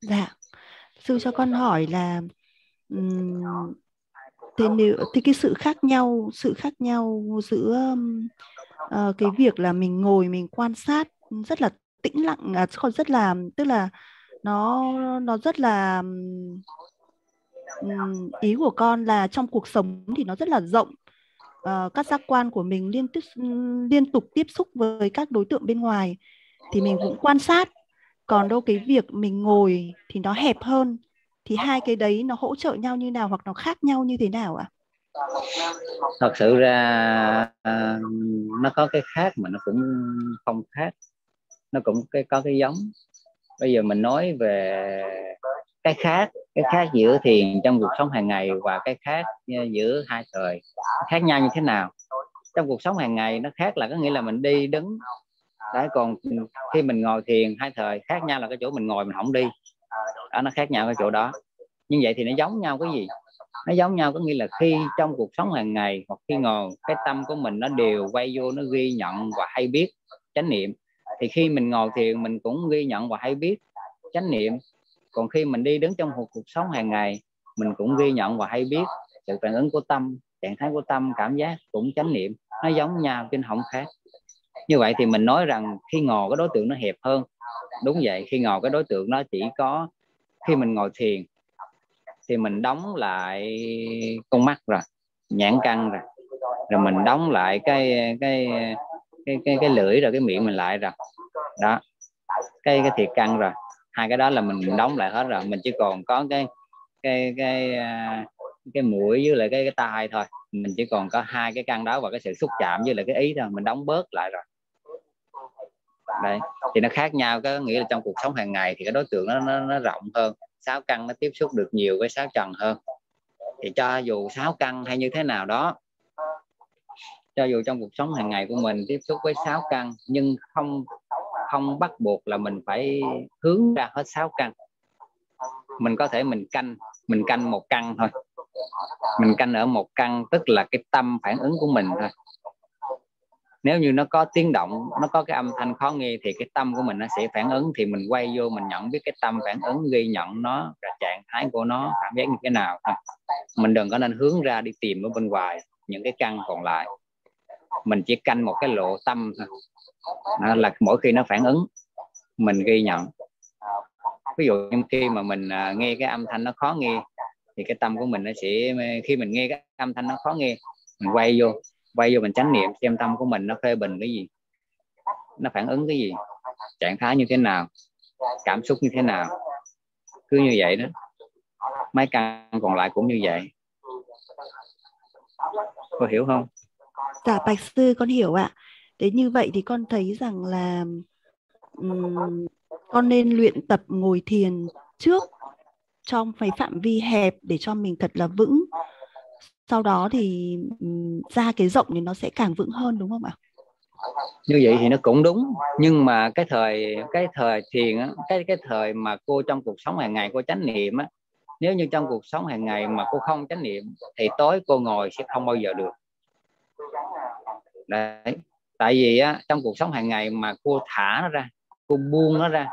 dạ. Sư cho con hỏi là um, thế nếu thì cái sự khác nhau sự khác nhau giữa uh, cái việc là mình ngồi mình quan sát rất là tĩnh lặng à, còn rất là tức là nó nó rất là um, ý của con là trong cuộc sống thì nó rất là rộng. Uh, các giác quan của mình liên tiếp liên tục tiếp xúc với các đối tượng bên ngoài thì mình cũng quan sát còn đâu cái việc mình ngồi thì nó hẹp hơn thì hai cái đấy nó hỗ trợ nhau như nào hoặc nó khác nhau như thế nào ạ? À? Thật sự ra uh, nó có cái khác mà nó cũng không khác, nó cũng cái có cái giống. Bây giờ mình nói về cái khác, cái khác giữa thiền trong cuộc sống hàng ngày và cái khác giữa hai thời khác nhau như thế nào? Trong cuộc sống hàng ngày nó khác là có nghĩa là mình đi đứng đấy còn khi mình ngồi thiền hai thời khác nhau là cái chỗ mình ngồi mình không đi. Đó nó khác nhau cái chỗ đó. Như vậy thì nó giống nhau cái gì? Nó giống nhau có nghĩa là khi trong cuộc sống hàng ngày hoặc khi ngồi cái tâm của mình nó đều quay vô nó ghi nhận và hay biết chánh niệm. Thì khi mình ngồi thiền mình cũng ghi nhận và hay biết chánh niệm. Còn khi mình đi đứng trong một cuộc sống hàng ngày mình cũng ghi nhận và hay biết sự phản ứng của tâm trạng thái của tâm cảm giác cũng chánh niệm. Nó giống nhau chứ không khác như vậy thì mình nói rằng khi ngồi cái đối tượng nó hẹp hơn. Đúng vậy khi ngồi cái đối tượng nó chỉ có khi mình ngồi thiền thì mình đóng lại con mắt rồi nhãn căn rồi. Rồi mình đóng lại cái cái cái cái, cái lưỡi rồi cái miệng mình lại rồi. Đó cái cái thiệt căn rồi. Hai cái đó là mình đóng lại hết rồi. Mình chỉ còn có cái cái cái à, cái mũi với lại cái cái tai thôi. Mình chỉ còn có hai cái căn đó và cái sự xúc chạm với lại cái ý thôi. Mình đóng bớt lại rồi đấy. Thì nó khác nhau có nghĩa là trong cuộc sống hàng ngày thì cái đối tượng nó nó, nó rộng hơn sáu căn nó tiếp xúc được nhiều với sáu trần hơn. Thì cho dù sáu căn hay như thế nào đó cho dù trong cuộc sống hàng ngày của mình tiếp xúc với sáu căn nhưng không không bắt buộc là mình phải hướng ra hết sáu căn. Mình có thể mình canh mình canh một căn thôi. Mình canh ở một căn tức là cái tâm phản ứng của mình thôi nếu như nó có tiếng động, nó có cái âm thanh khó nghe thì cái tâm của mình nó sẽ phản ứng, thì mình quay vô mình nhận biết cái tâm phản ứng, ghi nhận nó và trạng thái của nó, cảm giác như thế nào. Mình đừng có nên hướng ra đi tìm ở bên ngoài những cái căn còn lại. Mình chỉ canh một cái lộ tâm thôi. Đó là mỗi khi nó phản ứng, mình ghi nhận. Ví dụ như khi mà mình à, nghe cái âm thanh nó khó nghe, thì cái tâm của mình nó sẽ, khi mình nghe cái âm thanh nó khó nghe, mình quay vô quay vô mình chánh niệm xem tâm của mình nó phê bình cái gì nó phản ứng cái gì trạng thái như thế nào cảm xúc như thế nào. Cứ như vậy đó. Mấy căn còn lại cũng như vậy. Có hiểu không? Dạ bạch sư con hiểu ạ. Thế như vậy thì con thấy rằng là um, con nên luyện tập ngồi thiền trước trong phải phạm vi hẹp để cho mình thật là vững sau đó thì ra cái rộng thì nó sẽ càng vững hơn, đúng không ạ? Như vậy thì nó cũng đúng, nhưng mà cái thời cái thời thiền á, cái cái thời mà cô trong cuộc sống hàng ngày cô chánh niệm á, nếu như trong cuộc sống hàng ngày mà cô không chánh niệm thì tối cô ngồi sẽ không bao giờ được. Đấy, tại vì á, trong cuộc sống hàng ngày mà cô thả nó ra, cô buông nó ra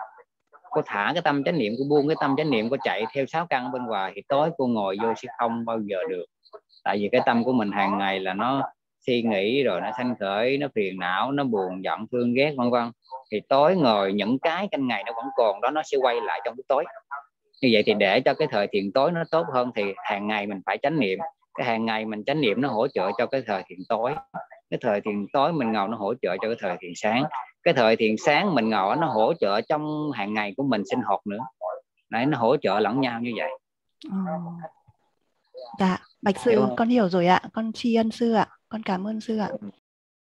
cô thả cái tâm chánh niệm cô buông cái tâm chánh niệm cô chạy theo sáu căn bên ngoài thì tối cô ngồi vô sẽ không bao giờ được. Tại vì cái tâm của mình hàng ngày là nó suy nghĩ rồi nó sanh khởi, nó phiền não, nó buồn, giận, thương, ghét, vân vân. Thì tối ngồi những cái canh ngày nó vẫn còn, đó nó sẽ quay lại trong cái tối. Như vậy thì để cho cái thời thiền tối nó tốt hơn thì hàng ngày mình phải chánh niệm. Cái hàng ngày mình chánh niệm nó hỗ trợ cho cái thời thiền tối. Cái thời thiền tối mình ngồi nó hỗ trợ cho cái thời thiền sáng cái thời thiền sáng mình ngồi nó hỗ trợ trong hàng ngày của mình sinh hoạt nữa. Đấy nó hỗ trợ lẫn nhau như vậy. Ừ. dạ Bạch sư, hiểu con hiểu rồi ạ, con tri ân sư ạ, con cảm ơn sư ạ.